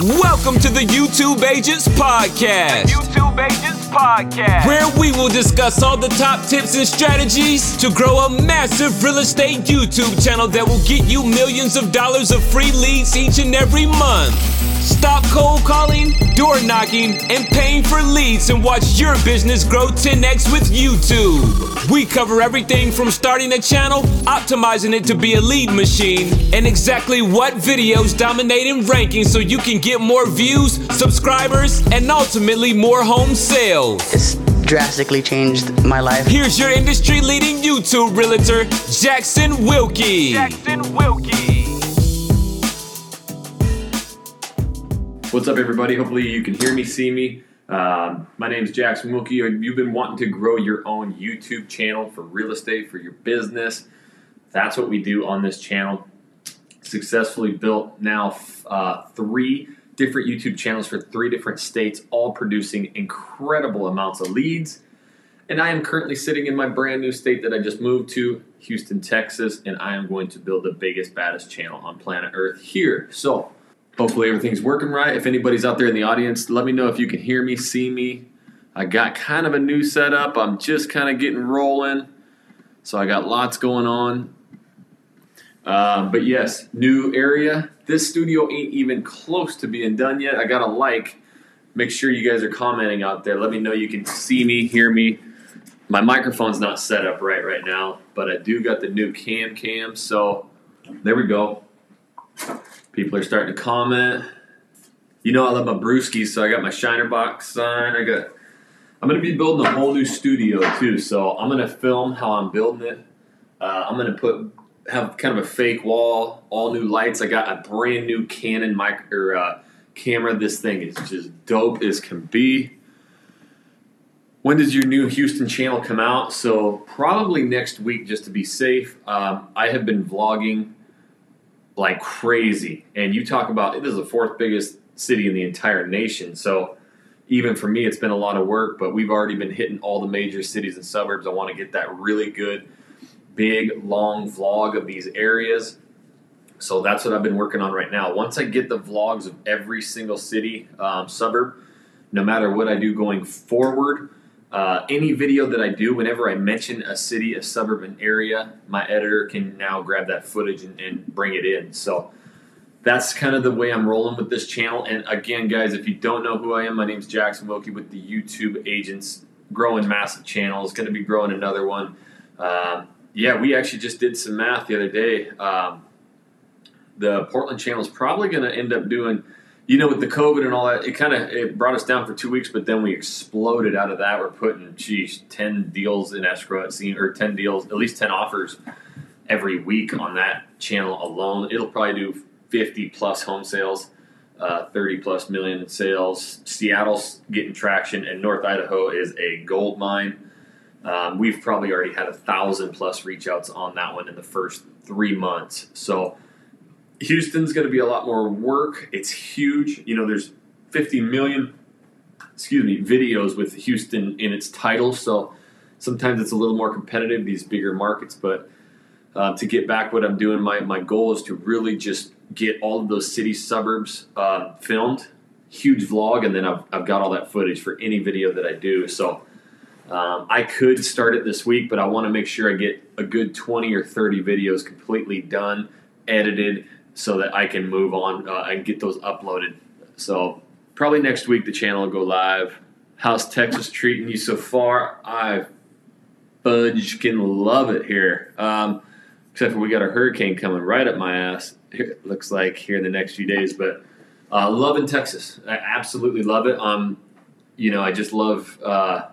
Welcome to the YouTube Agents Podcast. YouTube Agents Podcast. Where we will discuss all the top tips and strategies to grow a massive real estate YouTube channel that will get you millions of dollars of free leads each and every month. Stop cold calling, door knocking, and paying for leads and watch your business grow 10x with YouTube. We cover everything from starting a channel, optimizing it to be a lead machine, and exactly what videos dominate in rankings so you can get more views, subscribers, and ultimately more home sales. It's drastically changed my life. Here's your industry leading YouTube realtor, Jackson Wilkie. Jackson Wilkie. What's up, everybody? Hopefully, you can hear me, see me. Um, my name is Jackson Wilkie. You've been wanting to grow your own YouTube channel for real estate, for your business. That's what we do on this channel. Successfully built now uh, three different YouTube channels for three different states, all producing incredible amounts of leads. And I am currently sitting in my brand new state that I just moved to, Houston, Texas, and I am going to build the biggest, baddest channel on planet Earth here. So, Hopefully everything's working right. If anybody's out there in the audience, let me know if you can hear me, see me. I got kind of a new setup. I'm just kind of getting rolling. So I got lots going on. Um, but yes, new area. This studio ain't even close to being done yet. I got a like. Make sure you guys are commenting out there. Let me know you can see me, hear me. My microphone's not set up right right now, but I do got the new cam cam. So there we go. People are starting to comment. You know I love my brewskis, so I got my Shiner Bock sign. I got. I'm gonna be building a whole new studio too, so I'm gonna film how I'm building it. Uh, I'm gonna put have kind of a fake wall, all new lights. I got a brand new Canon mic or uh, camera. This thing is just dope as can be. When does your new Houston channel come out? So probably next week, just to be safe. Um, I have been vlogging like crazy. And you talk about this is the fourth biggest city in the entire nation. So even for me, it's been a lot of work, but we've already been hitting all the major cities and suburbs. I want to get that really good, big, long vlog of these areas. So that's what I've been working on right now. Once I get the vlogs of every single city, um, suburb, no matter what I do going forward, uh, any video that I do, whenever I mention a city, a suburban area, my editor can now grab that footage and, and, bring it in. So that's kind of the way I'm rolling with this channel. And again, guys, if you don't know who I am, my name is Jackson Wilkie with the YouTube Agents Growing Massive Channel. It's going to be growing another one. Um, yeah, we actually just did some math the other day. Um, the Portland channel is probably going to end up doing – you know, with the COVID and all that, it kind of it brought us down for two weeks, but then we exploded out of that. We're putting, geez, ten deals in escrow at scene, or ten deals, at least ten offers every week on that channel alone. It'll probably do fifty plus home sales, uh, thirty plus million sales. Seattle's getting traction, and North Idaho is a gold mine. Um, we've probably already had a thousand plus reach outs on that one in the first three months. So Houston's going to be a lot more work. It's huge. You know, there's 50 million, excuse me, videos with Houston in its title. So sometimes it's a little more competitive, these bigger markets. But uh, to get back what I'm doing, my, my goal is to really just get all of those city suburbs uh, filmed, huge vlog, and then I've, I've got all that footage for any video that I do. So um, I could start it this week, but I want to make sure I get a good 20 or 30 videos completely done, edited, so that I can move on uh, and get those uploaded. So probably next week the channel will go live. How's Texas treating you so far? I fudge can love it here. Um, except for we got a hurricane coming right up my ass. Here, looks like here in the next few days, but uh, loving Texas. I absolutely love it. Um, you know, I just love. Uh,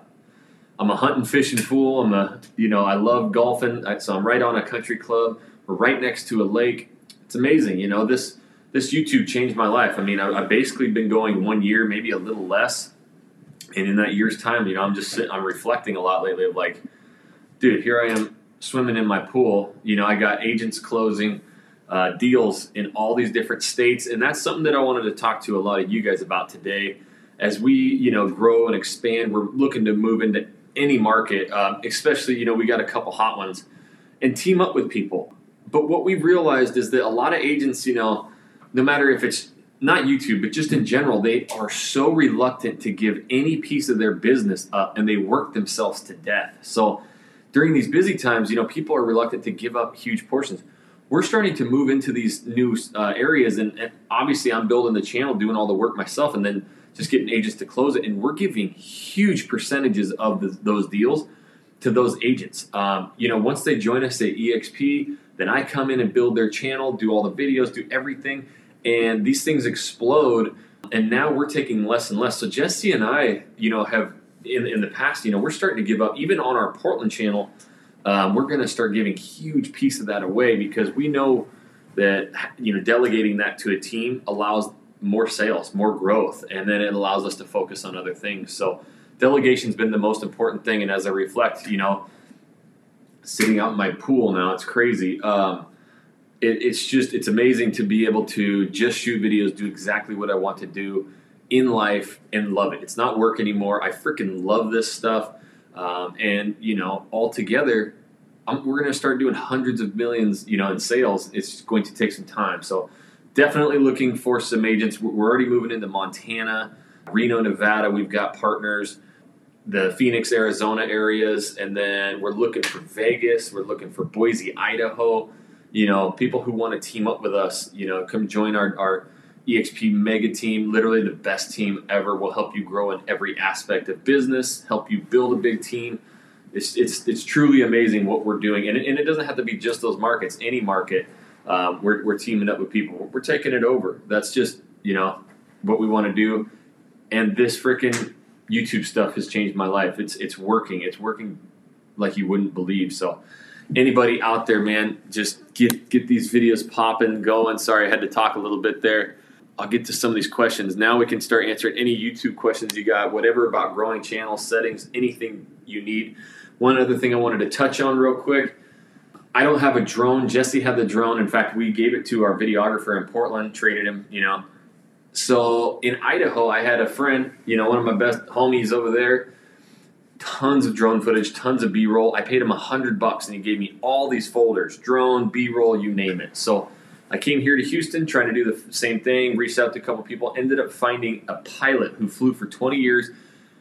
I'm a hunting, fishing fool. I'm a, you know, I love golfing. So I'm right on a country club. We're right next to a lake it's amazing. You know, this this YouTube changed my life. I mean, I, have basically been going one year, maybe a little less, and in that year's time, you know, I'm just sitting, I'm reflecting a lot lately of like, dude, here I am swimming in my pool. You know, I got agents closing uh, deals in all these different states, and that's something that I wanted to talk to a lot of you guys about today. As we, you know, grow and expand, we're looking to move into any market, um, especially, you know, we got a couple hot ones, and team up with people but what we've realized is that a lot of agents, you know, no matter if it's not YouTube, but just in general, they are so reluctant to give any piece of their business up and they work themselves to death. So during these busy times, you know, people are reluctant to give up huge portions. We're starting to move into these new uh, areas, and, and obviously, I'm building the channel, doing all the work myself, and then just getting agents to close it. And we're giving huge percentages of the, those deals to those agents. Um, you know, once they join us at EXP, then I come in and build their channel, do all the videos, do everything and these things explode and now we're taking less and less. So jesse and i you know have in, in the past you know we're starting to give up. Even on our portland channel um, we're going to start giving huge piece of that away because we know that you know delegating that to a team allows more sales more growth and then it allows us to focus on other things. So delegation's been the most important thing and as i reflect you know sitting out in my pool now it's crazy um, it, it's just it's amazing to be able to just shoot videos, do exactly what I want to do in life, and love it. It's not work anymore. I freaking love this stuff, um, and you know, all together, I'm, we're going to start doing hundreds of millions, you know, in sales. It's going to take some time, so definitely looking for some agents. We're already moving into Montana, Reno, Nevada. We've got partners the Phoenix, Arizona areas, and then we're looking for Vegas. We're looking for Boise, Idaho you know, people who want to team up with us, you know, come join our, our EXP mega team, literally the best team ever. will help you grow in every aspect of business, help you build a big team. It's, it's, it's truly amazing what we're doing. And it, and it doesn't have to be just those markets, any market. Um, we're, we're teaming up with people. We're taking it over. That's just, you know, what we want to do. And this freaking YouTube stuff has changed my life. It's, it's working. It's working like you wouldn't believe. So, anybody out there, man, just get get these videos popping, going. Sorry, I had to talk a little bit there. I'll get to some of these questions. Now we can start answering any YouTube questions you got, whatever about growing channel settings, anything you need. One other thing I wanted to touch on real quick. I don't have a drone. Jesse had the drone. In fact, we gave it to our videographer in Portland, traded him, you know. So in Idaho, I had a friend, you know, one of my best homies over there tons of drone footage, tons of B-roll. I paid him a hundred bucks, and he gave me all these folders: drone, B-roll, you name it. So I came here to Houston, trying to do the same thing. Reached out to a couple people, ended up finding a pilot who flew for 20 years.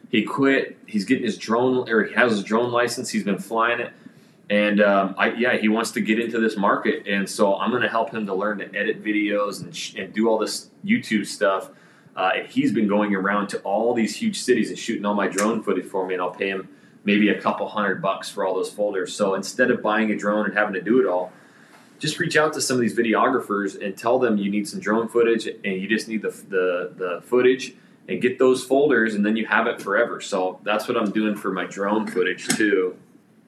He quit. He's getting his drone, or he has his drone license. He's been flying it, and um, I, yeah, he wants to get into this market. And so I'm going to help him to learn to edit videos and, sh- and do all this YouTube stuff uh, and he's been going around to all these huge cities and shooting all my drone footage for me, and I'll pay him maybe a couple hundred bucks for all those folders. So instead of buying a drone and having to do it all, just reach out to some of these videographers and tell them you need some drone footage and you just need the, the, the footage and get those folders and then you have it forever. So that's what I'm doing for my drone footage too.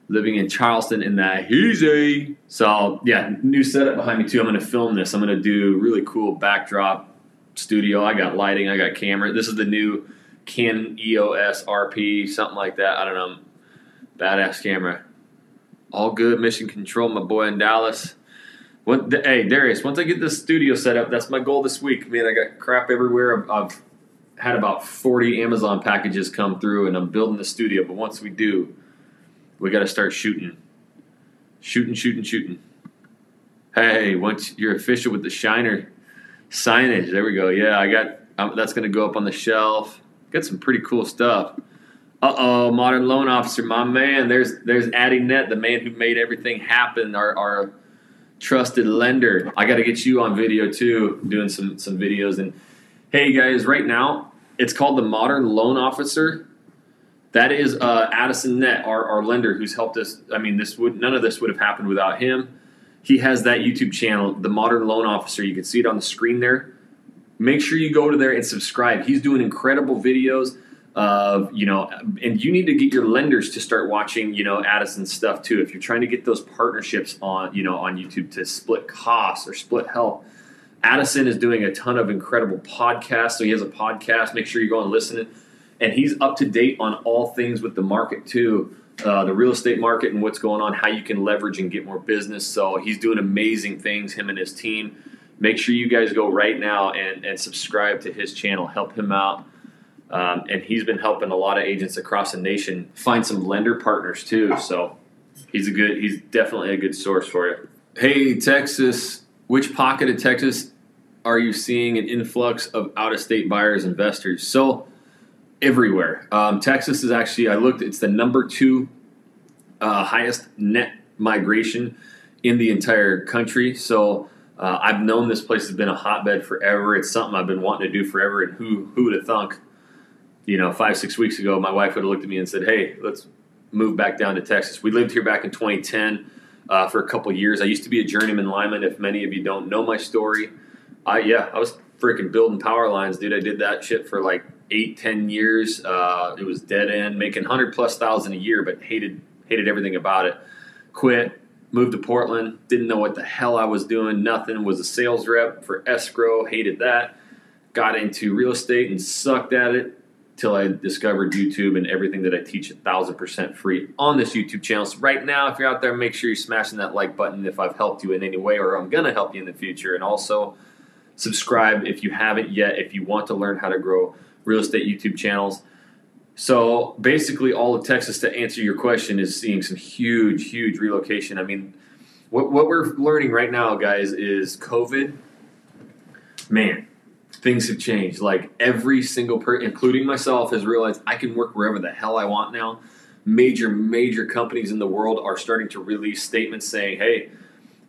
Living in Charleston in that easy. So yeah, new setup behind me too. I'm gonna film this. I'm gonna do really cool backdrop studio. I got lighting. I got camera. This is the new Canon EOS RP, something like that. I don't know. Badass camera. All good. Mission control. My boy in Dallas. What, hey Darius, once I get this studio set up, that's my goal this week. Man, I got crap everywhere. I've, I've had about 40 Amazon packages come through, and I'm building the studio. But once we do, we got to start shooting, shooting, shooting, shooting. Hey, once you're official with the Shiner signage. There we go. Yeah, I got um, that's going to go up on the shelf. Got some pretty cool stuff. Uh oh, modern loan officer, my man. There's there's Addy Net, the man who made everything happen. Our, our trusted lender. I got to get you on video too, doing some some videos. And hey guys, right now it's called the Modern Loan Officer. That is uh, Addison Net, our, our lender, who's helped us. I mean, this would none of this would have happened without him he has that YouTube channel, The Modern Loan Officer. You can see it on the screen there. Make sure you go to there and subscribe. He's doing incredible videos of, you know, and you need to get your lenders to start watching, you know, Addison stuff too. If you're trying to get those partnerships on, you know, on YouTube to split costs or split help. Addison is doing a ton of incredible podcasts. So he has a podcast. Make sure you go and listen. And he's up to date on all things with the market too uh, the real estate market and what's going on, how you can leverage and get more business. So he's doing amazing things, him and his team. Make sure you guys go right now and, and subscribe to his channel. Help him out. Um, and he's been helping a lot of agents across the nation find some lender partners too. So he's a good, he's definitely a good source for you. Hey, Texas, which pocket of Texas are you seeing an influx of out of state buyers, investors? So, everywhere. Um, Texas is actually, I looked, it's the number two uh, highest net migration in the entire country. So, uh, I've known this place has been a hotbed forever. It's something I've been wanting to do forever. And who who would have thunk, you know, five six weeks ago, my wife would have looked at me and said, "Hey, let's move back down to Texas." We lived here back in 2010 uh, for a couple years. I used to be a journeyman lineman. If many of you don't know my story, I yeah, I was freaking building power lines, dude. I did that shit for like eight, ten years. Uh, it was dead end, making hundred plus thousand a year, but hated hated everything about it. Quit moved to Portland, didn't know what the hell I was doing, nothing, was a sales rep for escrow, hated that. Got into real estate and sucked at it till I discovered YouTube and everything that I teach a thousand percent free on this YouTube channel. So right now, if you're out there, make sure you're smashing that like button if I've helped you in any way or I'm gonna help you in the future. And also subscribe if you haven't yet, if you want to learn how to grow real estate YouTube channels. So basically, all of Texas, to answer your question, is seeing some huge, huge relocation. I mean, what, what we're learning right now, guys, is COVID. Man, things have changed. Like every single person, including myself, has realized I can work wherever the hell I want now. Major, major companies in the world are starting to release statements saying, "Hey,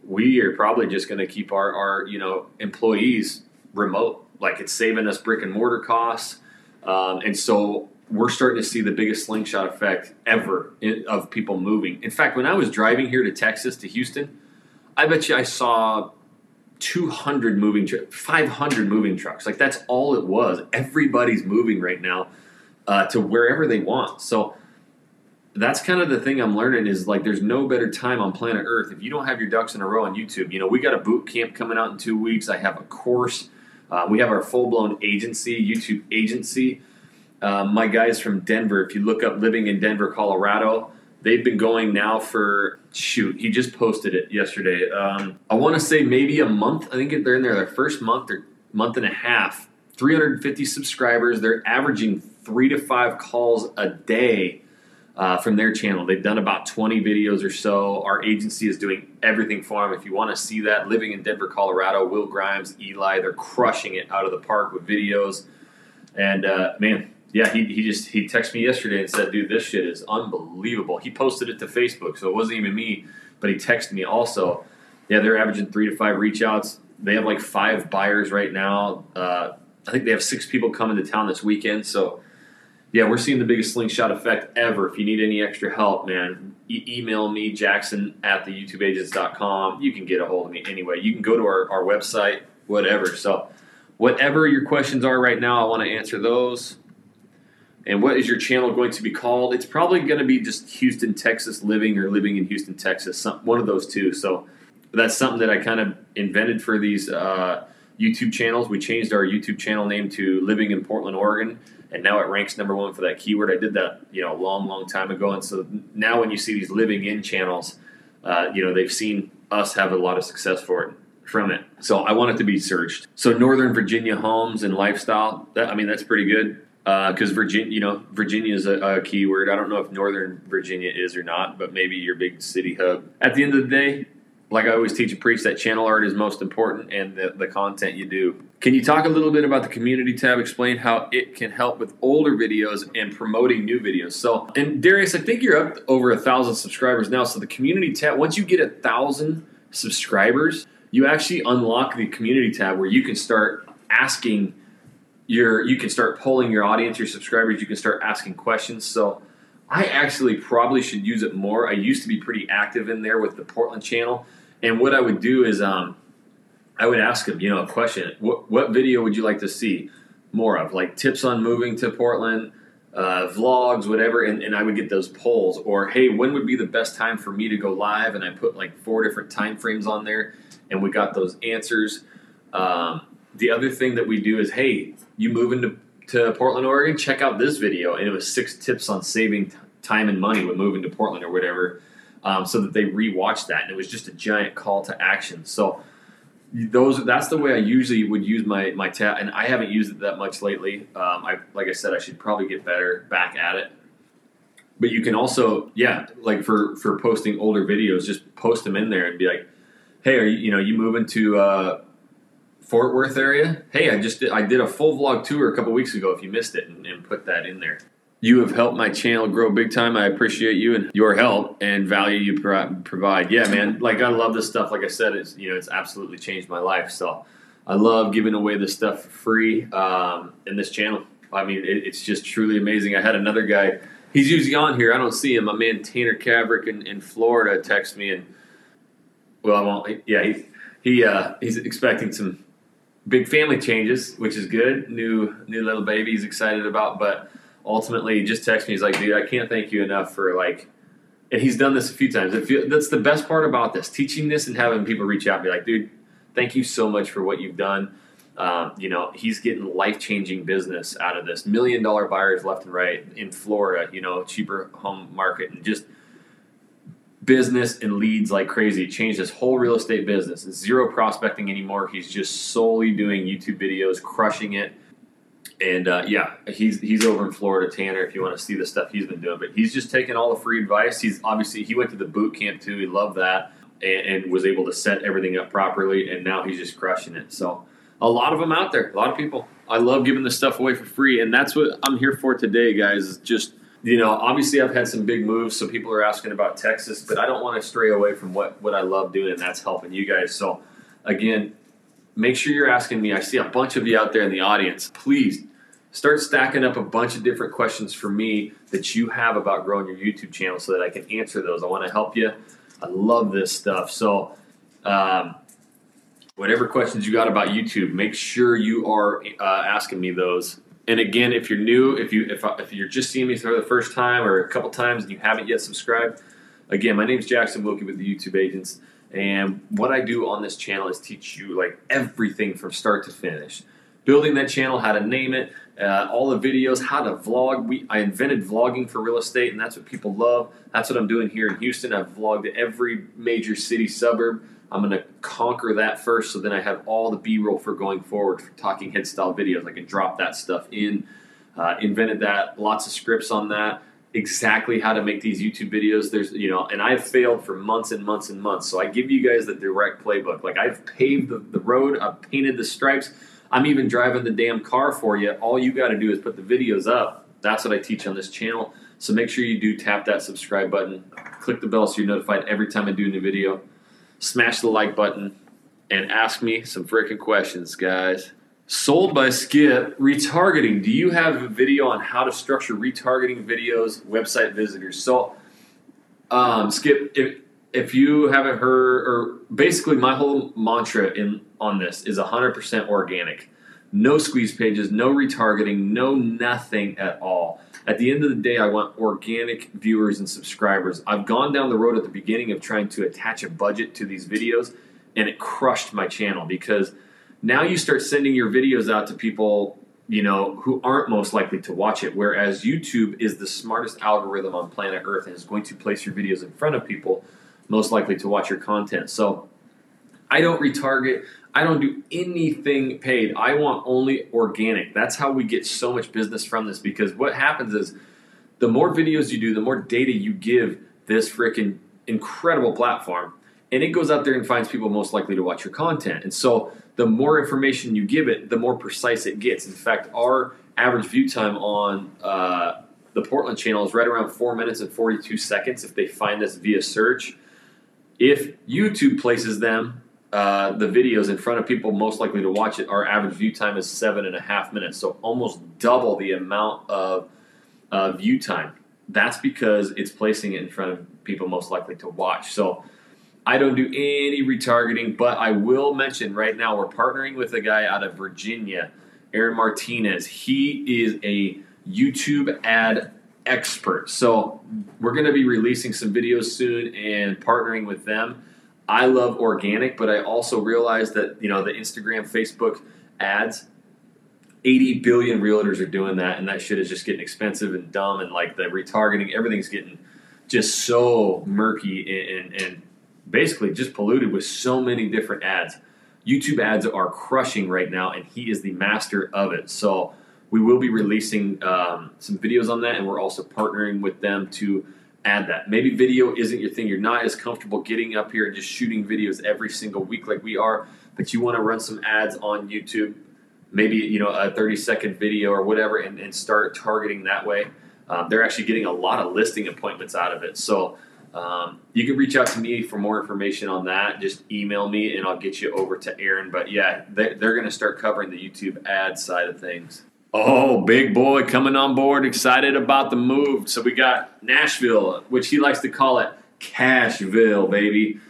we are probably just going to keep our, our you know employees remote. Like it's saving us brick and mortar costs." Um, and so we're starting to see the biggest slingshot effect ever in, of people moving. In fact, when I was driving here to Texas to Houston, I bet you I saw 200 moving, tr- 500 moving trucks. Like that's all it was. Everybody's moving right now uh, to wherever they want. So that's kind of the thing I'm learning is like there's no better time on planet Earth if you don't have your ducks in a row on YouTube. You know, we got a boot camp coming out in two weeks. I have a course. Uh, we have our full blown agency, YouTube agency. Um, my guys from Denver, if you look up living in Denver, Colorado, they've been going now for shoot. He just posted it yesterday. Um, I want to say maybe a month. I think they're in there their first month or month and a half. 350 subscribers. They're averaging three to five calls a day uh, from their channel. They've done about 20 videos or so. Our agency is doing everything for them. If you want to see that, living in Denver, Colorado, Will Grimes, Eli, they're crushing it out of the park with videos. And uh, man, yeah, he, he just he texted me yesterday and said, "Dude, this shit is unbelievable." He posted it to Facebook, so it wasn't even me, but he texted me also. Yeah, they're averaging three to five reach outs. They have like five buyers right now. Uh, I think they have six people coming to town this weekend. So, yeah, we're seeing the biggest slingshot effect ever. If you need any extra help, man, e- email me, Jackson at the YouTubeagents.com. You can get a hold of me anyway. You can go to our, our website, whatever. So, whatever your questions are right now, I want to answer those. And what is your channel going to be called? It's probably going to be just Houston, Texas living or living in Houston, Texas, some, one of those two. So that's something that I kind of invented for these uh, YouTube channels. We changed our YouTube channel name to Living in Portland, Oregon, and now it ranks number one for that keyword. I did that, you know, a long, long time ago, and so now when you see these living in channels, uh, you know, they've seen us have a lot of success for it from it. So I want it to be searched. So Northern Virginia homes and lifestyle. That, I mean, that's pretty good because uh, Virginia, you know, Virginia is a, a keyword. I don't know if Northern Virginia is or not, but maybe your big city hub. At the end of the day, like I always teach and preach, that channel art is most important and the, the content you do. Can you talk a little bit about the community tab? Explain how it can help with older videos and promoting new videos. So, and Darius, I think you're up over a thousand subscribers now. So the community tab, once you get a thousand subscribers, you actually unlock the community tab where you can start asking your you can start polling your audience, your subscribers. You can start asking questions. So I actually probably should use it more. I used to be pretty active in there with the Portland channel, and what I would do is um, I would ask them, you know, a question. What what video would you like to see more of? Like tips on moving to Portland. Uh, vlogs, whatever, and, and I would get those polls. Or hey, when would be the best time for me to go live? And I put like four different time frames on there, and we got those answers. Um, the other thing that we do is hey, you move into to Portland, Oregon, check out this video. And it was six tips on saving t- time and money when moving to Portland or whatever, um, so that they rewatched that. And it was just a giant call to action. So those that's the way I usually would use my my tab, and I haven't used it that much lately. Um, I like I said, I should probably get better back at it. But you can also, yeah, like for for posting older videos, just post them in there and be like, "Hey, are you you know you moving to uh, Fort Worth area, hey, I just did, I did a full vlog tour a couple weeks ago. If you missed it, and, and put that in there. You have helped my channel grow big time. I appreciate you and your help and value you pro- provide. Yeah, man. Like I love this stuff. Like I said, it's you know it's absolutely changed my life. So I love giving away this stuff for free um, in this channel. I mean, it, it's just truly amazing. I had another guy. He's usually on here. I don't see him. My man Tanner Kavrick in, in Florida text me and well, I won't. Yeah, he he uh, he's expecting some big family changes, which is good. New new little baby he's excited about, but ultimately he just texted me. He's like, dude, I can't thank you enough for like. And he's done this a few times. You, that's the best part about this, teaching this and having people reach out and be like, dude, thank you so much for what you've done. Um, you know, he's getting life changing business out of this. Million dollar buyers left and right in Florida, you know, cheaper home market and just business and leads like crazy. Changed his whole real estate business. Zero prospecting anymore. He's just solely doing YouTube videos, crushing it. And uh, yeah, he's he's over in Florida, Tanner. If you want to see the stuff he's been doing, but he's just taking all the free advice. He's obviously he went to the boot camp too. He loved that and, and was able to set everything up properly. And now he's just crushing it. So a lot of them out there, a lot of people. I love giving this stuff away for free, and that's what I'm here for today, guys. Is just you know, obviously I've had some big moves, so people are asking about Texas, but I don't want to stray away from what what I love doing, and that's helping you guys. So again, make sure you're asking me. I see a bunch of you out there in the audience. Please start stacking up a bunch of different questions for me that you have about growing your YouTube channel so that I can answer those. I want to help you. I love this stuff. So, um, whatever questions you got about YouTube, make sure you are uh, asking me those. And again, if you're new, if you if, if you're just seeing me for the first time or a couple times and you haven't yet subscribed, again, my name is Jackson Wilkie with the YouTube Agents, and what I do on this channel is teach you like everything from start to finish. Building that channel, how to name it, uh, all the videos, how to vlog. We I invented vlogging for real estate, and that's what people love. That's what I'm doing here in Houston. I've vlogged every major city suburb. I'm going to conquer that first, so then I have all the B-roll for going forward for talking head style videos. I can drop that stuff in. Uh, invented that. Lots of scripts on that. Exactly how to make these YouTube videos. There's you know, and I've failed for months and months and months. So I give you guys the direct playbook. Like I've paved the, the road. I've painted the stripes. I'm even driving the damn car for you. All you got to do is put the videos up. That's what I teach on this channel. So make sure you do tap that subscribe button, click the bell so you're notified every time I do a new video, smash the like button, and ask me some freaking questions, guys. Sold by Skip, retargeting. Do you have a video on how to structure retargeting videos, website visitors? So, um, Skip, if, if you haven't heard, or basically my whole mantra in on this is 100% organic. No squeeze pages, no retargeting, no nothing at all. At the end of the day, I want organic viewers and subscribers. I've gone down the road at the beginning of trying to attach a budget to these videos, and it crushed my channel because now you start sending your videos out to people you know who aren't most likely to watch it whereas youtube is the smartest algorithm on planet earth and is going to place your videos in front of people most likely to watch your content so i don't retarget I don't do anything paid. I want only organic. That's how we get so much business from this because what happens is the more videos you do, the more data you give this freaking incredible platform, and it goes out there and finds people most likely to watch your content. And so the more information you give it, the more precise it gets. In fact, our average view time on uh, the Portland channel is right around four minutes and 42 seconds if they find us via search. If YouTube places them uh, the videos in front of people most likely to watch it, our average view time is seven and a half minutes. So almost double the amount of uh, view time. That's because it's placing it in front of people most likely to watch. So I don't do any retargeting, but I will mention right now we're partnering with a guy out of Virginia, Aaron Martinez. He is a YouTube ad expert. So we're going to be releasing some videos soon and partnering with them I love organic, but I also realize that you know the Instagram, Facebook ads. 80 billion realtors are doing that, and that shit is just getting expensive and dumb, and like the retargeting, everything's getting just so murky and, and, and basically just polluted with so many different ads. YouTube ads are crushing right now, and he is the master of it. So we will be releasing um, some videos on that, and we're also partnering with them to add that. Maybe video isn't your thing. You're not as comfortable getting up here and just shooting videos every single week like we are, but you want to run some ads on YouTube, maybe you know a 30 second video or whatever, and, and start targeting that way. Um, they're actually getting a lot of listing appointments out of it. So um, you can reach out to me for more information on that. Just email me and I'll get you over to Aaron. But yeah, they, they're going to start covering the YouTube ad side of things. Oh, big boy coming on board, excited about the move. So we got Nashville, which he likes to call it Cashville, baby.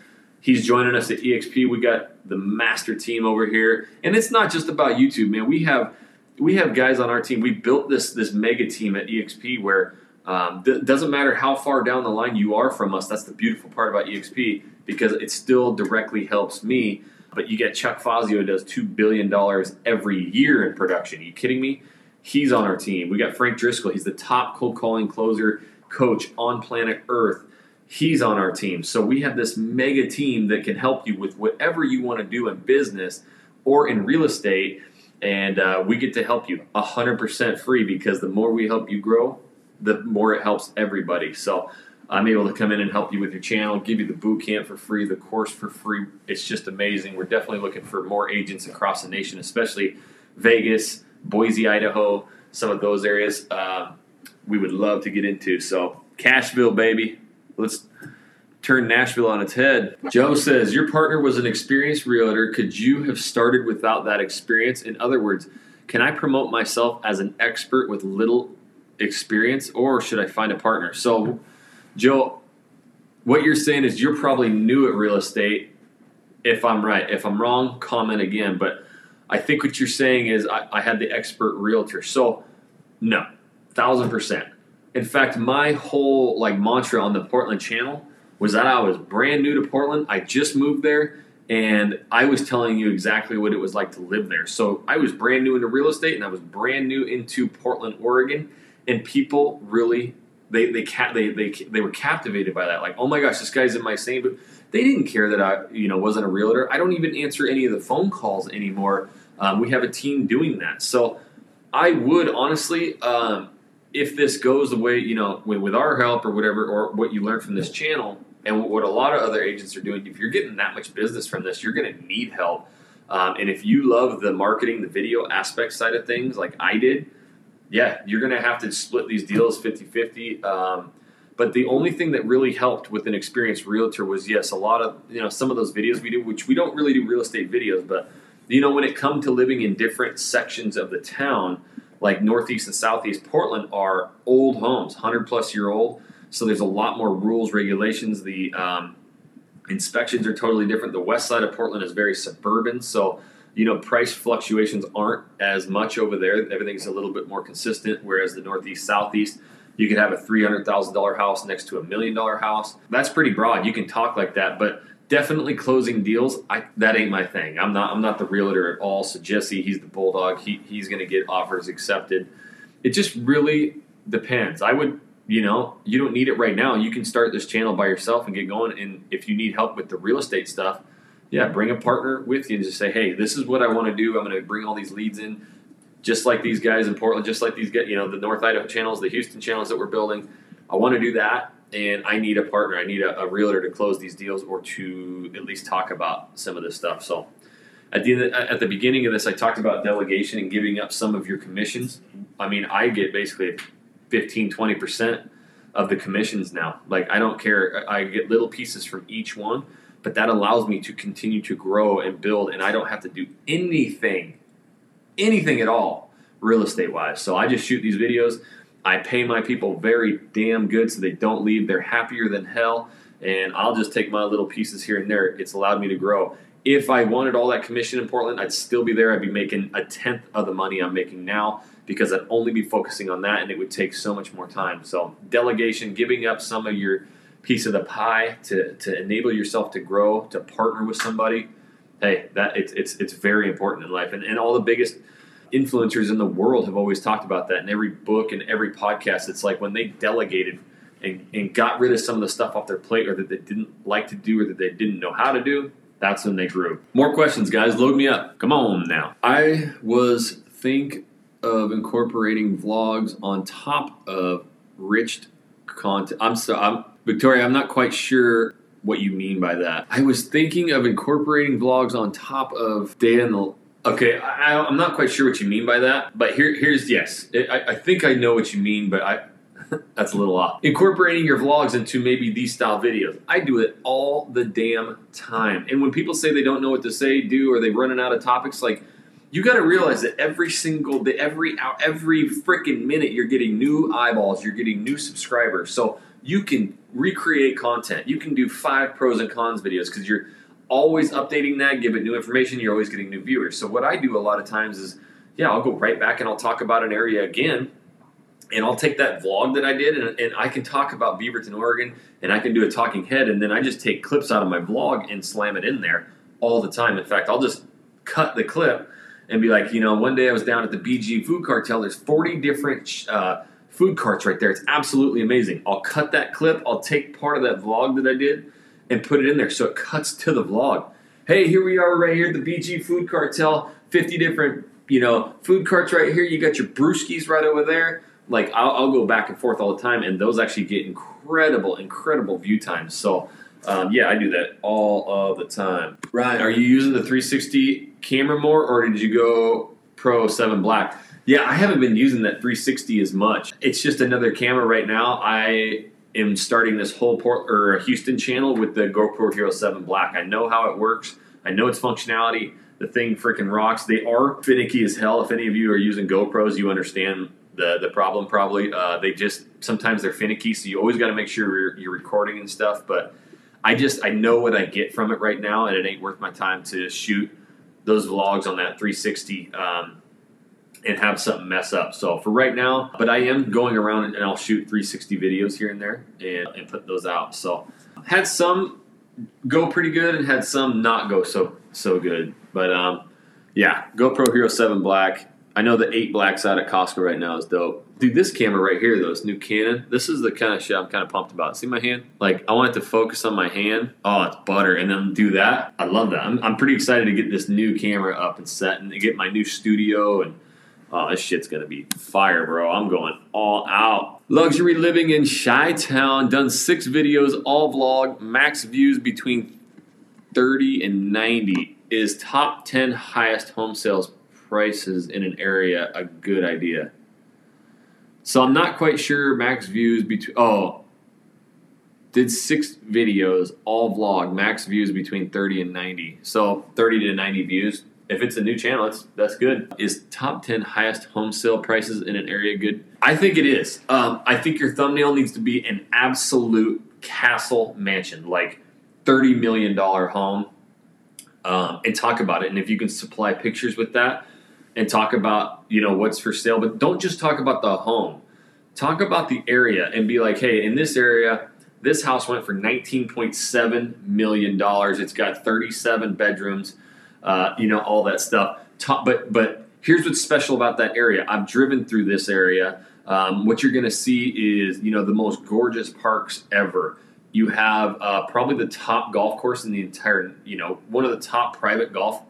He's joining us at EXP. We got the master team over here, and it's not just about YouTube, man. We have we have guys on our team. We built this this mega team at EXP where um, th- doesn't matter how far down the line you are from us. That's the beautiful part about EXP because it still directly helps me. But you get Chuck Fazio does two billion dollars every year in production. Are you kidding me? He's on our team. We got Frank Driscoll. He's the top cold calling closer coach on planet Earth. He's on our team. So we have this mega team that can help you with whatever you want to do in business or in real estate. And uh, we get to help you 100% free because the more we help you grow, the more it helps everybody. So I'm able to come in and help you with your channel, give you the boot camp for free, the course for free. It's just amazing. We're definitely looking for more agents across the nation, especially Vegas, Boise, Idaho, some of those areas. Uh, we would love to get into. So Cashville, baby. Let's turn Nashville on its head. Joe says, Your partner was an experienced realtor. Could you have started without that experience? In other words, can I promote myself as an expert with little experience or should I find a partner? So, Joe, what you're saying is you're probably new at real estate. If I'm right, if I'm wrong, comment again. But I think what you're saying is I, I had the expert realtor. So, no, thousand percent. In fact, my whole like mantra on the Portland channel was that I was brand new to Portland. I just moved there and I was telling you exactly what it was like to live there. So I was brand new into real estate and I was brand new into Portland, Oregon, and people really they they they they, they were captivated by that. Like, oh my gosh, this guy's in my same. But they didn't care that I you know wasn't a realtor. I don't even answer any of the phone calls anymore. Um, we have a team doing that. So I would honestly. Um, if this goes the way you know with, our help or whatever or what you learn from this channel and what a lot of other agents are doing if you're getting that much business from this you're going to need help um, and if you love the marketing the video aspect side of things like i did yeah you're going to have to split these deals 50-50 um, but the only thing that really helped with an experienced realtor was yes a lot of you know some of those videos we do which we don't really do real estate videos but you know when it come to living in different sections of the town like Northeast and Southeast Portland are old homes, 100 plus year old. So there's a lot more rules, regulations. The um, inspections are totally different. The west side of Portland is very suburban. So, you know, price fluctuations aren't as much over there. Everything's a little bit more consistent. Whereas the Northeast, Southeast, you could have a $300,000 house next to a million dollar house. That's pretty broad. You can talk like that. But definitely closing deals. I, that ain't my thing. I'm not. I'm not the realtor at all. So Jesse, he's the bulldog. He, he's going to get offers accepted. It just really depends. I would, you know, you don't need it right now. You can start this channel by yourself and get going. And if you need help with the real estate stuff, yeah, bring a partner with you and just say, hey, this is what I want to do. I'm going to bring all these leads in, just like these guys in Portland, just like these, you know, the North Idaho channels, the Houston channels that we're building. I want to do that and I need a partner. I need a, a, realtor to close these deals or to at least talk about some of this stuff. So, at the at the beginning of this, I talked about delegation and giving up some of your commissions. I mean, I get basically 15, 20 percent of the commissions now. Like, I don't care. I get little pieces from each one, but that allows me to continue to grow and build, and I don't have to do anything, anything at all, real estate wise. So I just shoot these videos. I pay my people very damn good so they don't leave. They're happier than hell. And I'll just take my little pieces here and there. It's allowed me to grow. If I wanted all that commission in Portland, I'd still be there. I'd be making a tenth of the money I'm making now because I'd only be focusing on that and it would take so much more time. So, delegation, giving up some of your piece of the pie to, to enable yourself to grow, to partner with somebody. Hey, that it's it's it's very important in life. And and all the biggest influencers in the world have always talked about that in every book and every podcast. It's like when they delegated and, and got rid of some of the stuff off their plate or that they didn't like to do or that they didn't know how to do, that's when they grew. More questions, guys. Load me up. Come on now. I was think of incorporating vlogs on top of Rich content. I'm so I'm Victoria. I'm not quite sure what you mean by that. I was thinking of incorporating vlogs on top of data and the. Okay, I, I'm not quite sure what you mean by that, but here, here's yes. I, I think I know what you mean, but I that's a little off. Incorporating your vlogs into maybe these style videos. I do it all the damn time. And when people say they don't know what to say, do, or they're running out of topics, like you got to realize that every single day, every hour, every freaking minute, you're getting new eyeballs, you're getting new subscribers. So you can recreate content. You can do five pros and cons videos because you're always updating that, give it new information. You're always getting new viewers. So what I do a lot of times is, yeah, I'll go right back and I'll talk about an area again and I'll take that vlog that I did and, and, I can talk about Beaverton, Oregon, and I can do a talking head, and then I just take clips out of my vlog and slam it in there all the time. In fact, I'll just cut the clip and be like, you know, one day I was down at the BG Food Cartel. There's 40 different uh, food carts right there. It's absolutely amazing. I'll cut that clip. I'll take part of that vlog that I did and put it in there so it cuts to the vlog. Hey, here we are right here the BG Food Cartel. 50 different, you know, food carts right here. You got your brewskis right over there like I'll, I'll, go back and forth all the time, and those actually get incredible, incredible view times. So, um, yeah, I do that all of the time. Ryan, are you using the 360 camera more, or did you go Pro 7 Black? Yeah, I haven't been using that 360 as much. It's just another camera right now. I am starting this whole port or Houston channel with the GoPro Hero 7 Black. I know how it works. I know its functionality. The thing freaking rocks. They are finicky as hell. If any of you are using GoPros, you understand the the problem probably. Uh, they just sometimes they're finicky, so you always got to make sure you're, you're, recording and stuff. But I just I know what I get from it right now, and it ain't worth my time to shoot those vlogs on that 360 um, and have something mess up. So for right now, but I am going around and I'll shoot 360 videos here and there and, and put those out. So had some go pretty good and had some not go so so good. But um, yeah, GoPro Hero 7 Black I know the eight blacks out at Costco right now is dope. Dude, this camera right here, though, this new Canon, this is the kind of shit I'm kind of pumped about. See my hand? Like, I want it to focus on my hand. Oh, it's butter. And then do that. I love that. I'm, I'm pretty excited to get this new camera up and set and get my new studio. And oh, this shit's to be fire, bro. I'm going all out. Luxury living in Chi Town. Done six videos, all vlog. Max views between 30 and 90. Is top 10 highest home sales prices in an area a good idea. So I'm not quite sure max views between. Oh, did six videos, all vlog, max views between 30 and 90. So 30 to 90 views. If it's a new channel, that's that's good. Is top 10 highest home sale prices in an area good? I think it is. Um, I think your thumbnail needs to be an absolute castle mansion, like 30 million dollar home, um, and talk about it. And if you can supply pictures with that, and talk about you know what's for sale but don't just talk about the home talk about the area and be like hey in this area this house went for 19.7 million dollars it's got 37 bedrooms uh, you know all that stuff Talk, but but here's what's special about that area i've driven through this area um, what you're going to see is you know the most gorgeous parks ever you have uh, probably the top golf course in the entire you know one of the top private golf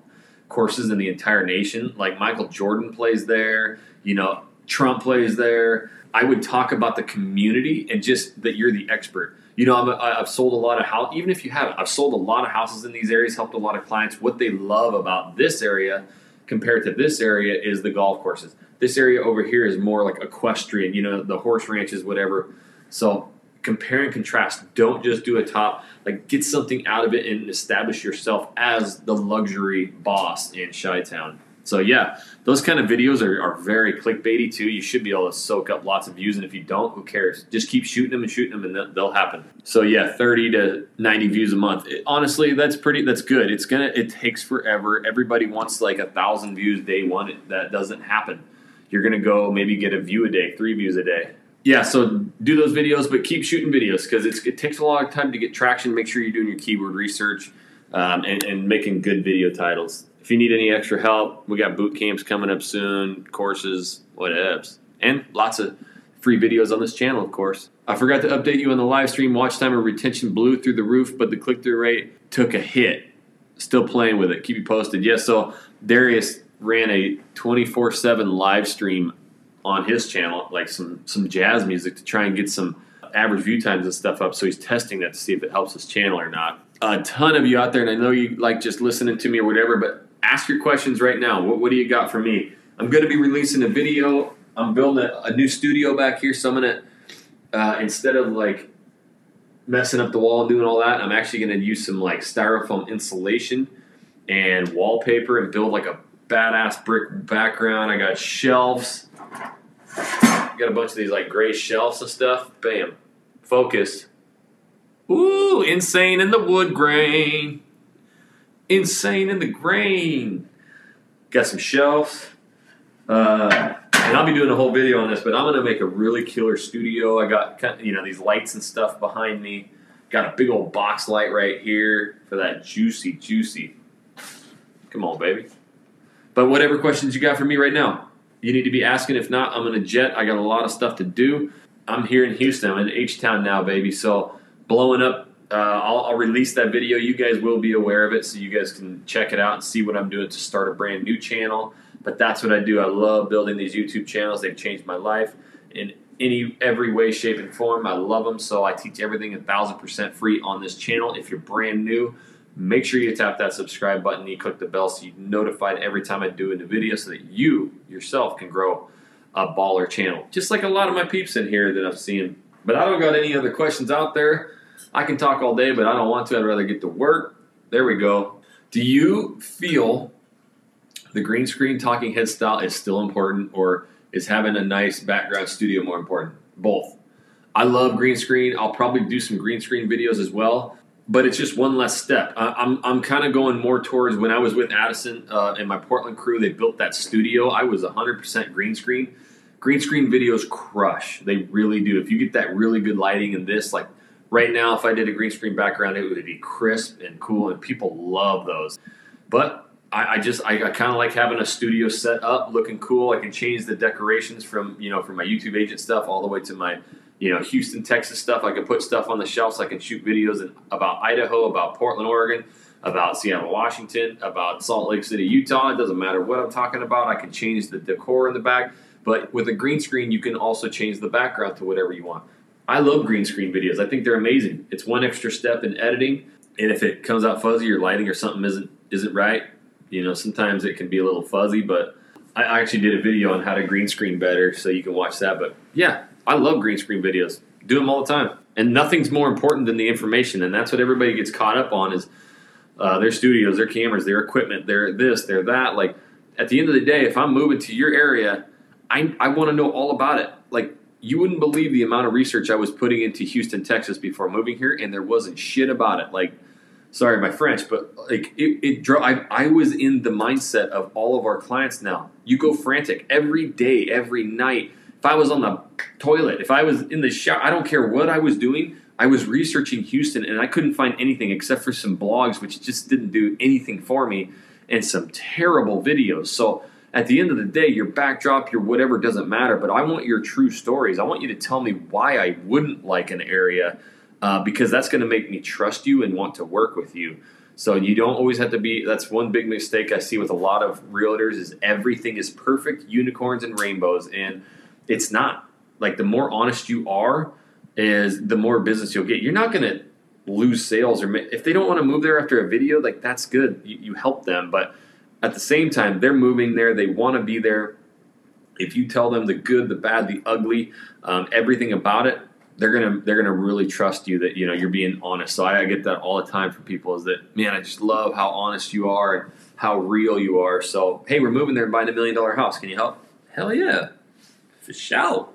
courses in the entire nation. Like Michael Jordan plays there, you know, Trump plays there. I would talk about the community and just that you're the expert. You know, i have sold a lot of house. Even if you haven't, I've sold a lot of houses in these areas. Helped a lot of clients. What they love about this area compared to this area is the golf courses. This area over here is more like equestrian. You know, the horse ranches, whatever. So compare and contrast. Don't just do a top. Like get something out of it and establish yourself as the luxury boss in Chi Town. So yeah, those kind of videos are, are very clickbaity too. You should be able to soak up lots of views, and if you don't, who cares? Just keep shooting them and shooting them, and they'll, happen. So yeah, thirty to ninety views a month. It, honestly, that's pretty. That's good. It's gonna. It takes forever. Everybody wants like a thousand views day one. That doesn't happen. You're gonna go maybe get a view a day, three views a day yeah, so do those videos, but keep shooting videos because it takes a lot of time to get traction. Make sure you're doing your keyword research um, and, and, making good video titles. If you need any extra help, we got boot camps coming up soon, courses, whatevs, and lots of free videos on this channel, of course. I forgot to update you on the live stream. Watch time and retention blew through the roof, but the click through rate took a hit. Still playing with it. Keep you posted. Yes, so Darius ran a 24 7 live stream on his channel, like some some jazz music to try and get some average view times and stuff up. So he's testing that to see if it helps his channel or not. A ton of you out there, and I know you like just listening to me or whatever, but ask your questions right now. What, what do you got for me? I'm going to be releasing a video. I'm building a, a new studio back here, so I'm going to, uh, instead of like messing up the wall and doing all that, I'm actually going to use some like styrofoam insulation and wallpaper and build like a badass brick background. I got shelves. Got a bunch of these like gray shelves and stuff. Bam. Focus. Ooh, insane in the wood grain. Insane in the grain. Got some shelves. Uh, and I'll be doing a whole video on this, but I'm gonna make a really killer studio. I got you know these lights and stuff behind me. Got a big old box light right here for that juicy, juicy. Come on, baby. But whatever questions you got for me right now, you need to be asking. If not, I'm gonna jet. I got a lot of stuff to do. I'm here in Houston. I'm in H Town now, baby. So blowing up. Uh, I'll, I'll release that video. You guys will be aware of it, so you guys can check it out and see what I'm doing to start a brand new channel. But that's what I do. I love building these YouTube channels. They've changed my life in any every way, shape, and form. I love them. So I teach everything a thousand percent free on this channel. If you're brand new, make sure you tap that subscribe button. You click the bell so you're notified every time I do a new video, so that you yourself can grow a baller channel. Just like a lot of my peeps in here that I'm seeing. But I don't got any other questions out there. I can talk all day, but I don't want to. I'd rather get to work. There we go. Do you feel the green screen talking head style is still important, or is having a nice background studio more important? Both. I love green screen. I'll probably do some green screen videos as well, but it's just one less step. I, I'm, I'm kind of going more towards when I was with Addison uh, and my Portland crew, they built that studio. I was 100% green screen. Green screen videos crush. They really do. If you get that really good lighting in this, like right now, if I did a green screen background, it would be crisp and cool, and people love those. But I, I just I, I kind of like having a studio set up, looking cool. I can change the decorations from you know from my YouTube agent stuff all the way to my you know Houston, Texas stuff. I can put stuff on the shelf so I can shoot videos in, about Idaho, about Portland, Oregon, about Seattle, Washington, about Salt Lake City, Utah. It doesn't matter what I'm talking about. I can change the decor in the back. But with a green screen, you can also change the background to whatever you want. I love green screen videos. I think they're amazing. It's one extra step in editing, and if it comes out fuzzy or lighting or something isn't isn't right, you know, sometimes it can be a little fuzzy. But I actually did a video on how to green screen better, so you can watch that. But yeah, I love green screen videos. Do them all the time, and nothing's more important than the information, and that's what everybody gets caught up on is uh, their studios, their cameras, their equipment, their this, their that. Like at the end of the day, if I'm moving to your area, I I want to know all about it. Like you wouldn't believe the amount of research I was putting into Houston, Texas before moving here, and there wasn't shit about it. Like, sorry my French, but like it, it drove. I, I was in the mindset of all of our clients now. You go frantic every day, every night. If I was on the toilet, if I was in the shower, I don't care what I was doing. I was researching Houston, and I couldn't find anything except for some blogs, which just didn't do anything for me, and some terrible videos. So at the end of the day, your backdrop, your whatever doesn't matter, but I want your true stories. I want you to tell me why I wouldn't like an area uh, because that's going to make me trust you and want to work with you. So you don't always have to be. That's one big mistake I see with a lot of realtors is everything is perfect, unicorns and rainbows, and it's not. Like the more honest you are, is the more business you'll get. You're not going to lose sales or if they don't want to move there after a video, like that's good. You, you help them, but at the same time, they're moving there. They want to be there. If you tell them the good, the bad, the ugly, um, everything about it, they're gonna they're gonna really trust you that you know you're being honest. So I, I get that all the time from people is that man, I just love how honest you are and how real you are. So hey, we're moving there and buying a million dollar house. Can you help? Hell yeah, for sure.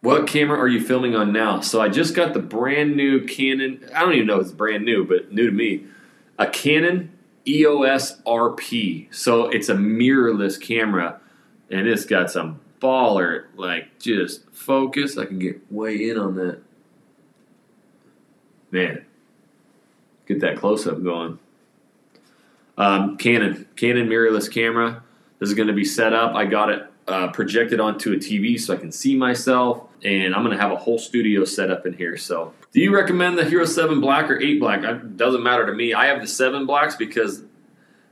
What camera are you filming on now? So I just got the brand new Canon. I don't even know if it's brand new, but new to me. A Canon EOS RP. So it's a mirrorless camera, and it's got some baller like just focus. I can get way in on that. Man, get that close up going. Um, Canon, Canon mirrorless camera. This is going to be set up. I got it uh, projected onto a TV so I can see myself, and I'm going to have a whole studio set up in here. So, do you recommend the Hero Seven Black or Eight Black? It doesn't matter to me. I have the Seven Blacks because,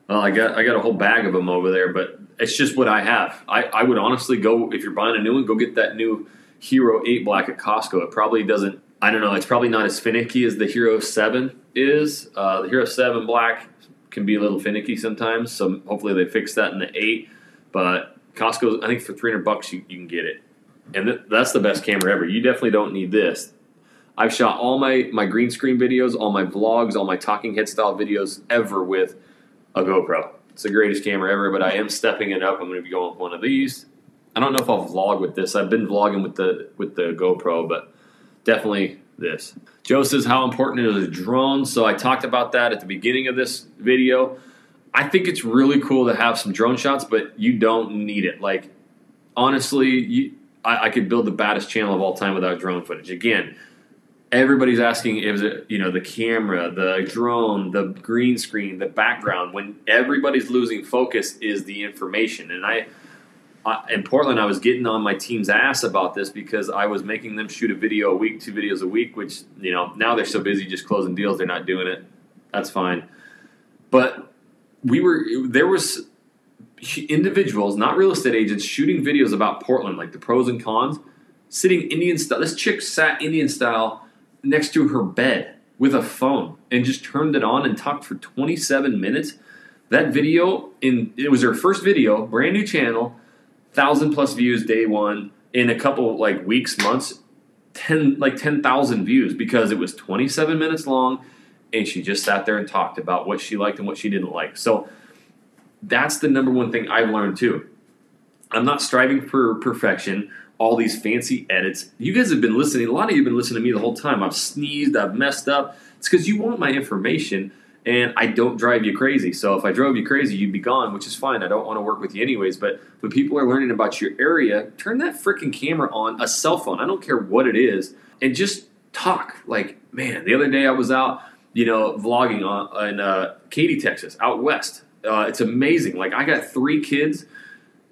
well, I got I got a whole bag of them over there, but it's just what I have. I, I would honestly go if you're buying a new one, go get that new Hero Eight Black at Costco. It probably doesn't I don't know. It's probably not as finicky as the Hero Seven is. Uh, the Hero Seven Black can be a little finicky sometimes, so hopefully they fix that in the eight. But Costco, I think for three hundred bucks you, you can get it, and th- that's the best camera ever. You definitely don't need this. I've shot all my my green screen videos, all my vlogs, all my talking head style videos ever with a GoPro. It's the greatest camera ever, but I am stepping it up. I'm going to be going with one of these. I don't know if I'll vlog with this. I've been vlogging with the with the GoPro, but definitely this. Joe says how important is a drone. So I talked about that at the beginning of this video. I think it's really cool to have some drone shots, but you don't need it. Like honestly, you, I, I could build the baddest channel of all time without drone footage. Again, everybody's asking is it you know the camera the drone the green screen the background when everybody's losing focus is the information and i I, in Portland, I was getting on my team's ass about this because I was making them shoot a video a week, two videos a week, which, you know, now they're so busy just closing deals, they're not doing it. That's fine. But we were, there was individuals, not real estate agents, shooting videos about Portland, like the pros and cons, sitting Indian style. This chick sat Indian style next to her bed with a phone and just turned it on and talked for 27 minutes. That video, in it was her first video, brand new channel thousand plus views day one. In a couple like weeks, months, ten like ten thousand views because it was twenty seven minutes long, and she just sat there and talked about what she liked and what she didn't like. So that's the number one thing I've learned too. I'm not striving for perfection. All these fancy edits. You guys have been listening. A lot of you have been listening to me the whole time. I've sneezed. I've messed up. It's because you want my information and I don't drive you crazy. So if I drove you crazy, you'd be gone, which is fine. I don't want to work with you anyways. But when people are learning about your area, turn that freaking camera on, a cell phone. I don't care what it is, and just talk. Like, man, the other day I was out, you know, vlogging on in uh, Katy, Texas, out west. Uh, it's amazing. Like, I got three kids.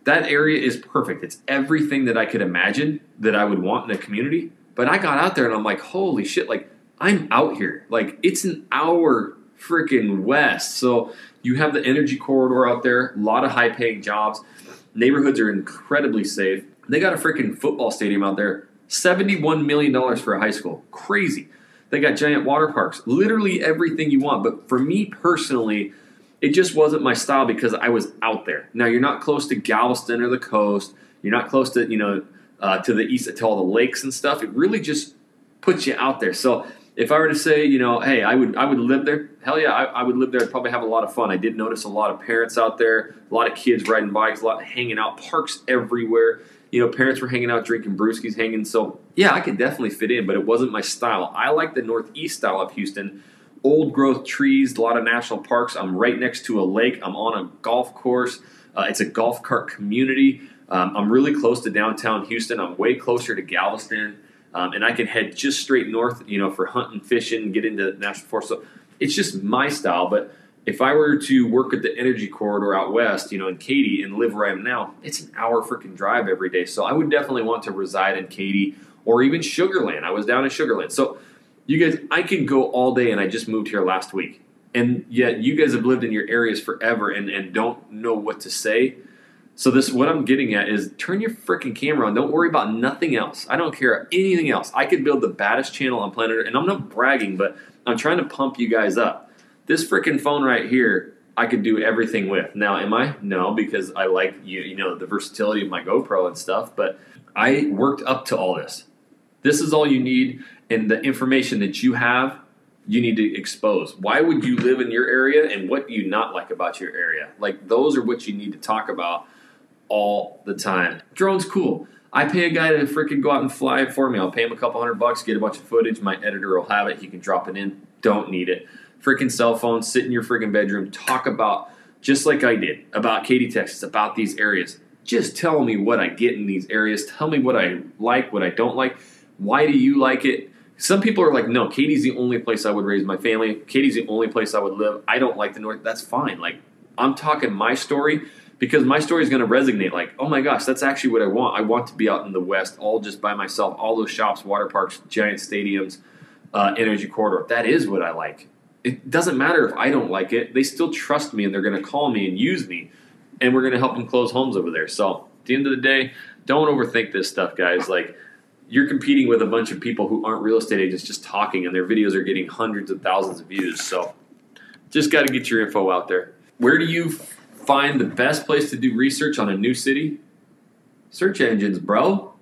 That area is perfect. It's everything that I could imagine that I would want in a community. But I got out there and I'm like, holy shit! Like, I'm out here. Like, it's an hour freaking west. So you have the energy corridor out there, a lot of high paying jobs. Neighborhoods are incredibly safe. They got a freaking football stadium out there, $71 million for a high school. Crazy. They got giant water parks, literally everything you want. But for me personally, it just wasn't my style because I was out there. Now you're not close to Galveston or the coast. You're not close to you know uh, to the east to all the lakes and stuff. It really just puts you out there. So if I were to say, you know, hey, I would I would live there. Hell yeah, I, I, would live there. I'd probably have a lot of fun. I did notice a lot of parents out there, a lot of kids riding bikes, a lot hanging out, parks everywhere. You know, parents were hanging out, drinking brewskis, hanging. So yeah, I could definitely fit in, but it wasn't my style. I like the northeast style of Houston. Old growth trees, a lot of national parks. I'm right next to a lake. I'm on a golf course. Uh, it's a golf cart community. Um, I'm really close to downtown Houston. I'm way closer to Galveston um, and I can head just straight north, you know, for hunting, fishing, get into national forest. So it's just my style. But if I were to work at the energy corridor out west, you know, in Katy and live where I am now, it's an hour freaking drive every day. So I would definitely want to reside in Katy or even Sugarland. I was down in Sugarland. So you guys, I can go all day and I just moved here last week. And yet you guys have lived in your areas forever and, and don't know what to say. So this what I'm getting at is turn your freaking camera on. Don't worry about nothing else. I don't care anything else. I could build the baddest channel on planet Earth, and I'm not bragging, but I'm trying to pump you guys up. This freaking phone right here, I could do everything with. Now, am I? No, because I like you, you know, the versatility of my GoPro and stuff. But I worked up to all this. This is all you need, and the information that you have, you need to expose. Why would you live in your area, and what do you not like about your area? Like those are what you need to talk about all the time. Drone's cool. I pay a guy to freaking go out and fly it for me. I'll pay him a couple hundred bucks, get a bunch of footage. My editor will have it. He can drop it in. Don't need it. Freaking cell phone, sit in your freaking bedroom, talk about, just like I did, about Katy, Texas, about these areas. Just tell me what I get in these areas. Tell me what I like, what I don't like. Why do you like it? Some people are like, no, Katy's the only place I would raise my family. Katy's the only place I would live. I don't like the North. That's fine. Like, I'm talking my story because my story is going to resonate like oh my gosh that's actually what i want i want to be out in the west all just by myself all those shops water parks giant stadiums uh, energy corridor that is what i like it doesn't matter if i don't like it they still trust me and they're going to call me and use me and we're going to help them close homes over there so at the end of the day don't overthink this stuff guys like you're competing with a bunch of people who aren't real estate agents just talking, and their videos are getting hundreds of thousands of views. So just got to get your info out there. Where do you find the best place to do research on a new city? Search engines, bro.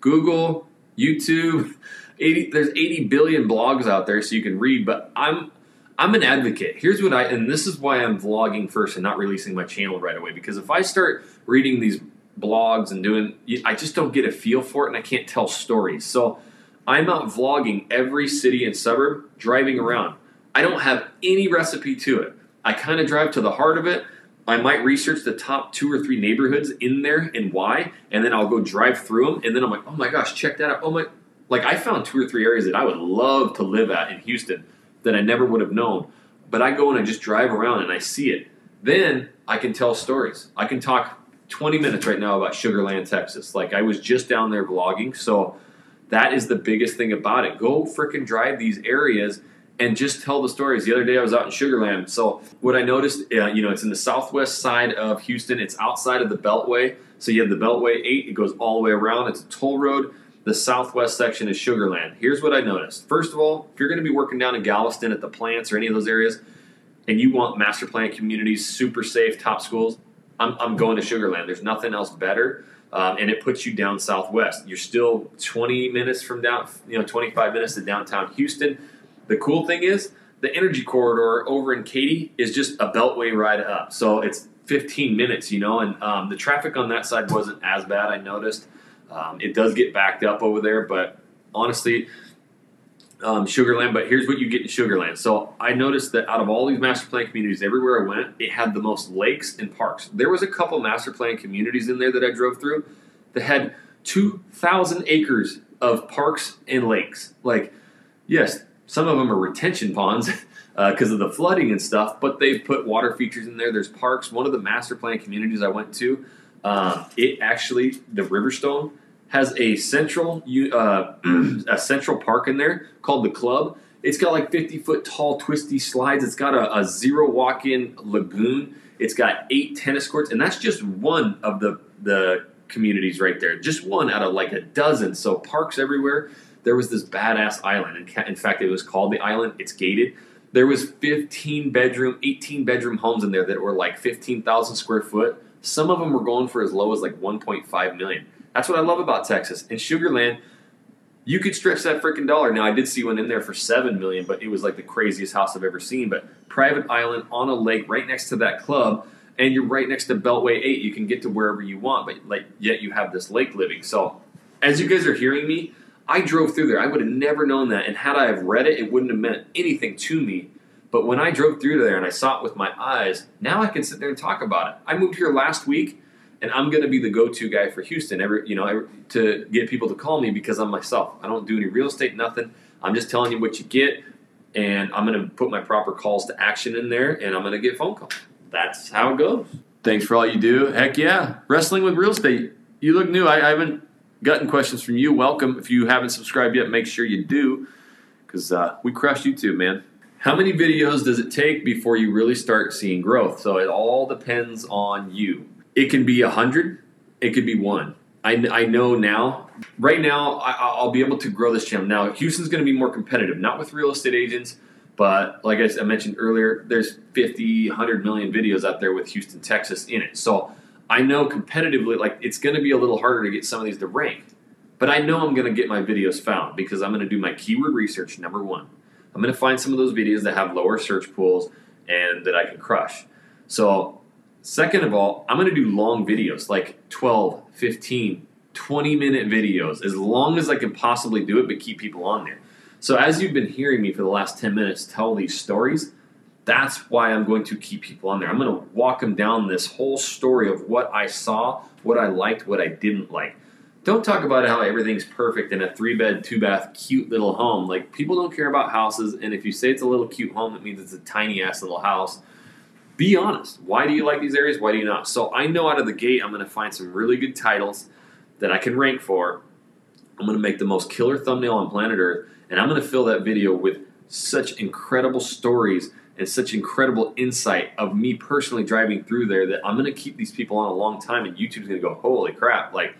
Google, YouTube. 80, there's 80 billion blogs out there so you can read, but I'm I'm an advocate. Here's what I and this is why I'm vlogging first and not releasing my channel right away because if I start reading these blogs and doing I just don't get a feel for it and I can't tell stories. So I'm out vlogging every city and suburb driving around. I don't have any recipe to it. I kind of drive to the heart of it. I might research the top two or three neighborhoods in there and why, and then I'll go drive through them, and then I'm like, oh my gosh, check that out. Oh my, like I found two or three areas that I would love to live at in Houston that I never would have known. But I go and I just drive around and I see it. Then I can tell stories. I can talk 20 minutes right now about Sugarland, Texas. Like I was just down there vlogging, so that is the biggest thing about it. Go freaking drive these areas and just tell the stories. The other day I was out in Sugarland. So what I noticed, uh, you know, it's in the southwest side of Houston. It's outside of the Beltway. So you have the Beltway 8. It goes all the way around. It's a toll road. The southwest section is Sugarland. Here's what I noticed. First of all, if you're going to be working down in Galveston at the plants or any of those areas, and you want master plan communities, super safe, top schools, I'm, I'm going to Sugarland. There's nothing else better. Um, and it puts you down southwest. You're still 20 minutes from down, you know, 25 minutes to downtown Houston. The cool thing is the energy corridor over in Katy is just a beltway ride up, so it's 15 minutes, you know, and um, the traffic on that side wasn't as bad. I noticed. Um, it does get backed up over there, but honestly, um, Sugarland. But here's what you get in Sugarland. So I noticed that out of all these master plan communities, everywhere I went, it had the most lakes and parks. There was a couple master plan communities in there that I drove through that had 2,000 acres of parks and lakes. Like, yes, some of them are retention ponds because uh, of the flooding and stuff, but they've put water features in there. There's parks. One of the master plan communities I went to, um, it actually the Riverstone has a central uh, a central park in there called the Club. It's got like 50 foot tall twisty slides. It's got a, a zero walk in lagoon. It's got eight tennis courts, and that's just one of the the communities right there. Just one out of like a dozen. So parks everywhere. There was this badass island, and in fact, it was called the island. It's gated. There was 15 bedroom, 18 bedroom homes in there that were like 15,000 square foot. Some of them were going for as low as like 1.5 million. That's what I love about Texas. In Sugarland, you could stretch that freaking dollar. Now I did see one in there for seven million, but it was like the craziest house I've ever seen. But private island on a lake right next to that club, and you're right next to Beltway Eight. You can get to wherever you want, but like yet you have this lake living. So as you guys are hearing me, I drove through there. I would have never known that, and had I have read it, it wouldn't have meant anything to me. But when I drove through there and I saw it with my eyes, now I can sit there and talk about it. I moved here last week and I'm going to be the go-to guy for Houston. Every you know, every, to get people to call me because I'm myself. I don't do any real estate, nothing. I'm just telling you what you get, and I'm going to put my proper calls to action in there, and I'm going to get phone calls. That's how it goes. Thanks for all you do. Heck yeah, wrestling with real estate. You look new. I, I haven't gotten questions from you. Welcome. If you haven't subscribed yet, make sure you do, because uh, we crushed YouTube, man. How many videos does it take before you really start seeing growth? So it all depends on you. It can be a hundred. It could be one. I, I know now. Right now, I, will be able to grow this channel. Now, Houston's going to be more competitive, not with real estate agents, but like I, I mentioned earlier, there's 50, 100 million videos out there with Houston, Texas in it. So I know competitively, like it's going to be a little harder to get some of these to rank. But I know I'm going to get my videos found because I'm going to do my keyword research. Number one, I'm going to find some of those videos that have lower search pools and that I can crush. So Second of all, I'm going to do long videos, like 12, 15, 20 minute videos, as long as I can possibly do it, but keep people on there. So, as you've been hearing me for the last 10 minutes tell these stories, that's why I'm going to keep people on there. I'm going to walk them down this whole story of what I saw, what I liked, what I didn't like. Don't talk about how everything's perfect in a three bed, two bath, cute little home. Like, people don't care about houses, and if you say it's a little cute home, it means it's a tiny ass little house be honest. Why do you like these areas? Why do you not? So I know out of the gate I'm going to find some really good titles that I can rank for. I'm going to make the most killer thumbnail on planet Earth, and I'm going to fill that video with such incredible stories and such incredible insight of me personally driving through there that I'm going to keep these people on a long time, and YouTube's going to go, holy crap! Like,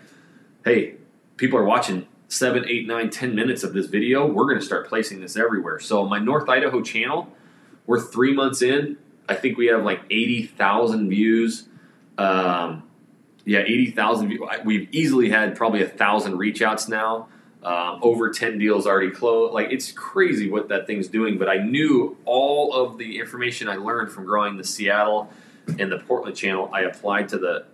hey, people are watching seven, eight, nine, ten minutes of this video, we're going to start placing this everywhere. So my North Idaho channel, we're three months in. I think we have like eighty thousand views. Um, yeah, eighty thousand views. We've easily had probably a thousand reach outs now. Um, over 10 deals already closed. Like, it's crazy what that thing's doing. But I knew all of the information I learned from growing the Seattle and the Portland channel, I applied to the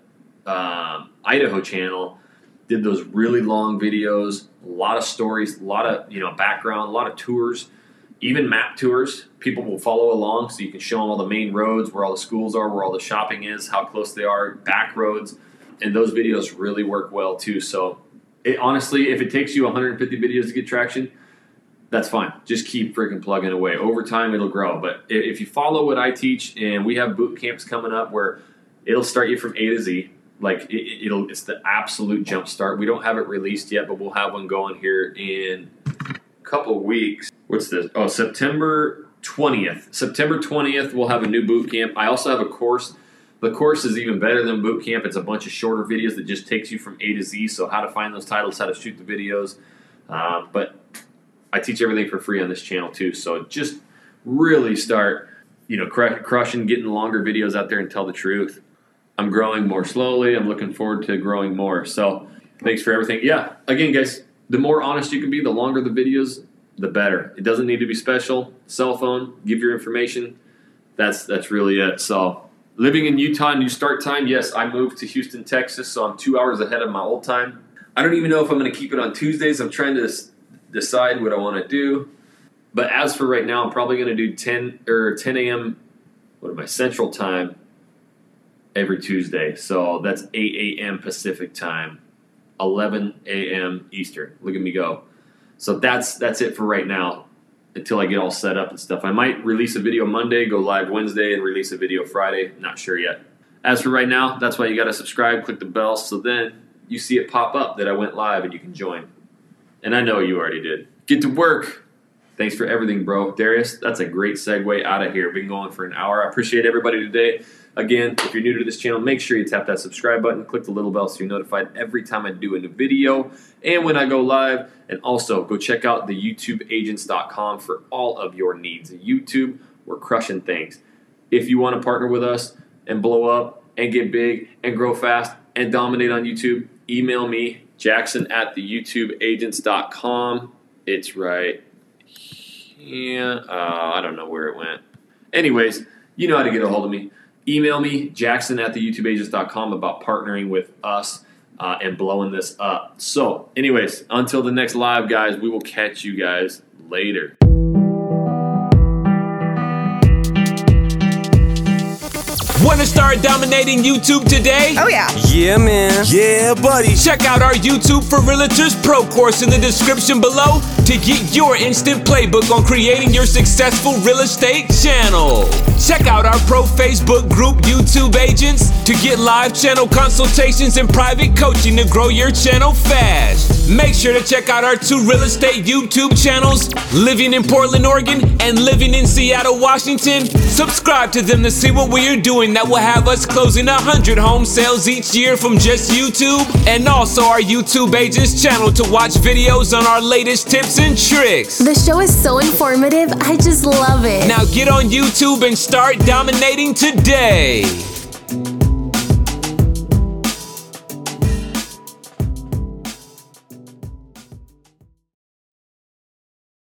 um, Idaho channel. Did those really long videos, a lot of stories, a lot of you know background, a lot of tours, even map tours. People will follow along, so you can show them all the main roads, where all the schools are, where all the shopping is, how close they are, back roads, and those videos really work well too. So it, honestly, if it takes you 150 videos to get traction, that's fine. Just keep freaking plugging away. Over time, it'll grow. But if you follow what I teach, and we have boot camps coming up where it'll start you from A to Z. Like it, will it's the absolute jump start. We don't have it released yet, but we'll have one going here in couple weeks. What's this? Oh, September 20th. September 20th, we'll have a new boot camp. I also have a course the course is even better than boot camp. It's a bunch of shorter videos that just takes you from A to Z. So how to find those titles, how to shoot the videos. Uh, but I teach everything for free on this channel too. So just really start, you know, cr- crushing, getting longer videos out there and tell the truth. I'm growing more slowly. I'm looking forward to growing more. So thanks for everything. Yeah, again, guys, the more honest you can be, the longer the videos, the better. It doesn't need to be special. Cell phone, give your information. That's that's really it. So Living in Utah, new start time. Yes, I moved to Houston, Texas, so I'm two hours ahead of my old time. I don't even know if I'm going to keep it on Tuesdays. I'm trying to decide what I want to do. But as for right now, I'm probably going to do 10 or 10 a.m. What am I Central Time every Tuesday. So that's 8 a.m. Pacific Time, 11 a.m. Eastern. Look at me go. So that's that's it for right now until I get all set up and stuff. I might release a video Monday, go live Wednesday, and release a video Friday. Not sure yet. As for right now, that's why you got to subscribe, click the bell, so then you see it pop up that I went live and you can join. And I know you already did. Get to work. Thanks for everything, bro. Darius, that's a great segue out of here. Been going for an hour. I appreciate everybody today. Again, if you're new to this channel, make sure you tap that subscribe button, click the little bell so you're notified every time I do a new video and when I go live. And also, go check out the YouTubeagents.com for all of your needs. YouTube, we're crushing things. If you want to partner with us and blow up and get big and grow fast and dominate on YouTube, email me, Jackson at the YouTubeagents.com. It's right here. Uh, I don't know where it went. Anyways, you know how to get a hold of me email me, jackson at the YouTubeagents.com, about partnering with us uh, and blowing this up. So, anyways, until the next live, guys, we will catch you guys later. Want to start dominating YouTube today? Oh, yeah. Yeah, man. Yeah, buddy. Check out our YouTube for Realtors Pro course in the description below to get your instant playbook on creating your successful real estate channel. Check out our pro Facebook group, YouTube Agents, to get live channel consultations and private coaching to grow your channel fast. Make sure to check out our two real estate YouTube channels, Living in Portland, Oregon, and Living in Seattle, Washington. Subscribe to them to see what we are doing that will have us closing 100 home sales each year from just YouTube, and also our YouTube Agents channel to watch videos on our latest tips and tricks. The show is so informative, I just love it. Now get on YouTube and start dominating today.